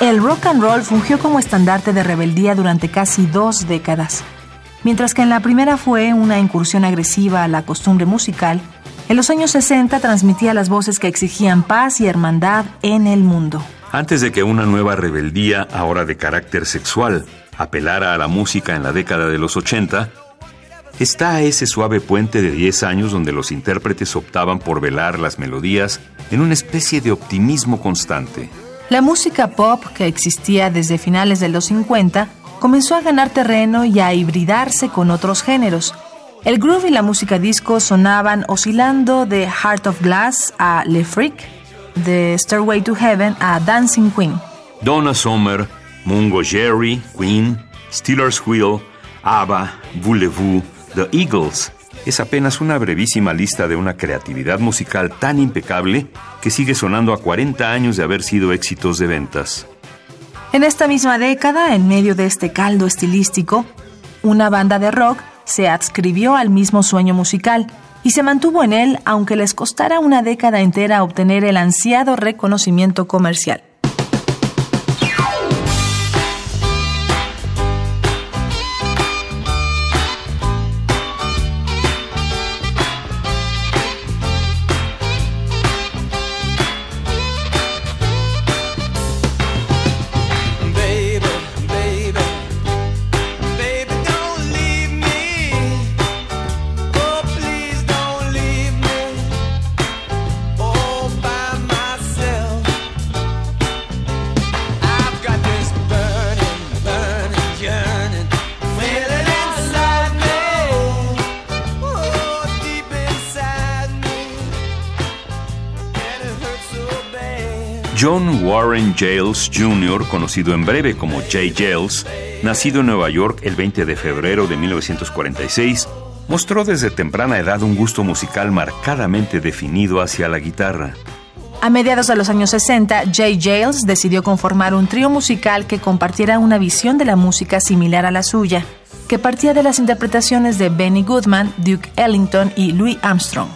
El rock and roll fungió como estandarte de rebeldía durante casi dos décadas. Mientras que en la primera fue una incursión agresiva a la costumbre musical, en los años 60 transmitía las voces que exigían paz y hermandad en el mundo. Antes de que una nueva rebeldía, ahora de carácter sexual, apelara a la música en la década de los 80, está ese suave puente de 10 años donde los intérpretes optaban por velar las melodías en una especie de optimismo constante. La música pop, que existía desde finales de los 50, comenzó a ganar terreno y a hibridarse con otros géneros. El groove y la música disco sonaban oscilando de Heart of Glass a Le Freak, de Stairway to Heaven a Dancing Queen. Donna Summer, Mungo Jerry, Queen, Steelers Wheel, ABBA, Voulez-Vous, The Eagles. Es apenas una brevísima lista de una creatividad musical tan impecable que sigue sonando a 40 años de haber sido éxitos de ventas. En esta misma década, en medio de este caldo estilístico, una banda de rock se adscribió al mismo sueño musical y se mantuvo en él aunque les costara una década entera obtener el ansiado reconocimiento comercial. John Warren Jales Jr., conocido en breve como Jay Jales, nacido en Nueva York el 20 de febrero de 1946, mostró desde temprana edad un gusto musical marcadamente definido hacia la guitarra. A mediados de los años 60, Jay Jales decidió conformar un trío musical que compartiera una visión de la música similar a la suya, que partía de las interpretaciones de Benny Goodman, Duke Ellington y Louis Armstrong.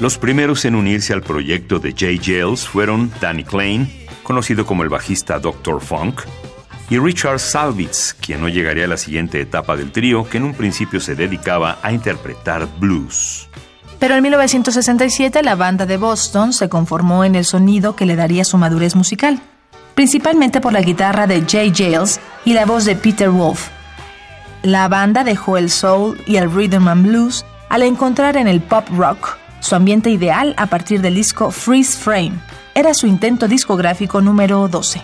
Los primeros en unirse al proyecto de Jay Jales fueron Danny Klein, conocido como el bajista Dr. Funk, y Richard Salvitz, quien no llegaría a la siguiente etapa del trío, que en un principio se dedicaba a interpretar blues. Pero en 1967 la banda de Boston se conformó en el sonido que le daría su madurez musical, principalmente por la guitarra de Jay Jales y la voz de Peter Wolf. La banda dejó el soul y el rhythm and blues al encontrar en el pop rock su ambiente ideal a partir del disco Freeze Frame. Era su intento discográfico número 12.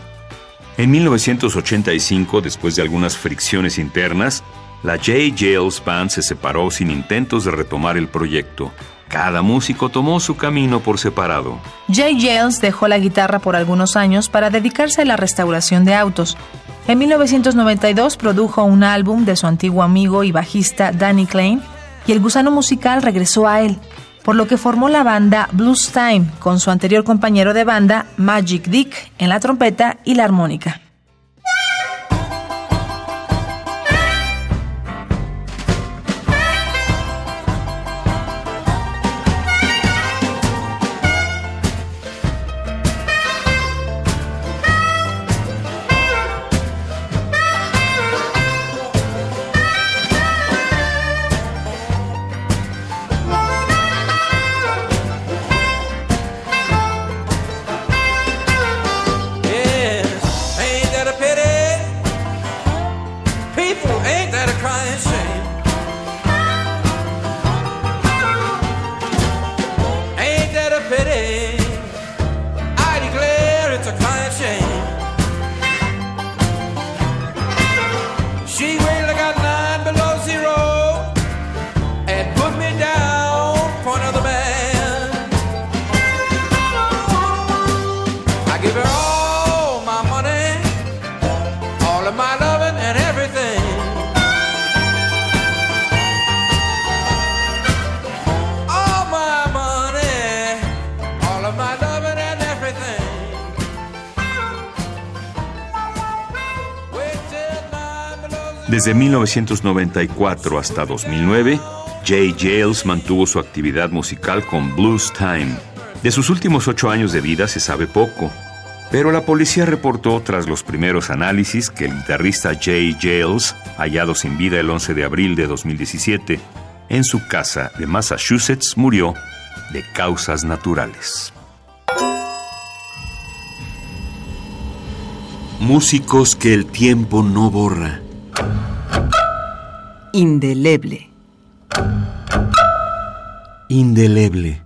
En 1985, después de algunas fricciones internas, la J. Jales Band se separó sin intentos de retomar el proyecto. Cada músico tomó su camino por separado. Jay Jales dejó la guitarra por algunos años para dedicarse a la restauración de autos. En 1992 produjo un álbum de su antiguo amigo y bajista Danny Klein y el gusano musical regresó a él por lo que formó la banda Blues Time con su anterior compañero de banda Magic Dick en la trompeta y la armónica. Desde 1994 hasta 2009, Jay Jales mantuvo su actividad musical con Blues Time. De sus últimos ocho años de vida se sabe poco, Pero la policía reportó tras los primeros análisis que el guitarrista Jay Jales, hallado sin vida el 11 de abril de 2017, en su casa de Massachusetts murió de causas naturales. Músicos que el tiempo no borra. Indeleble. Indeleble.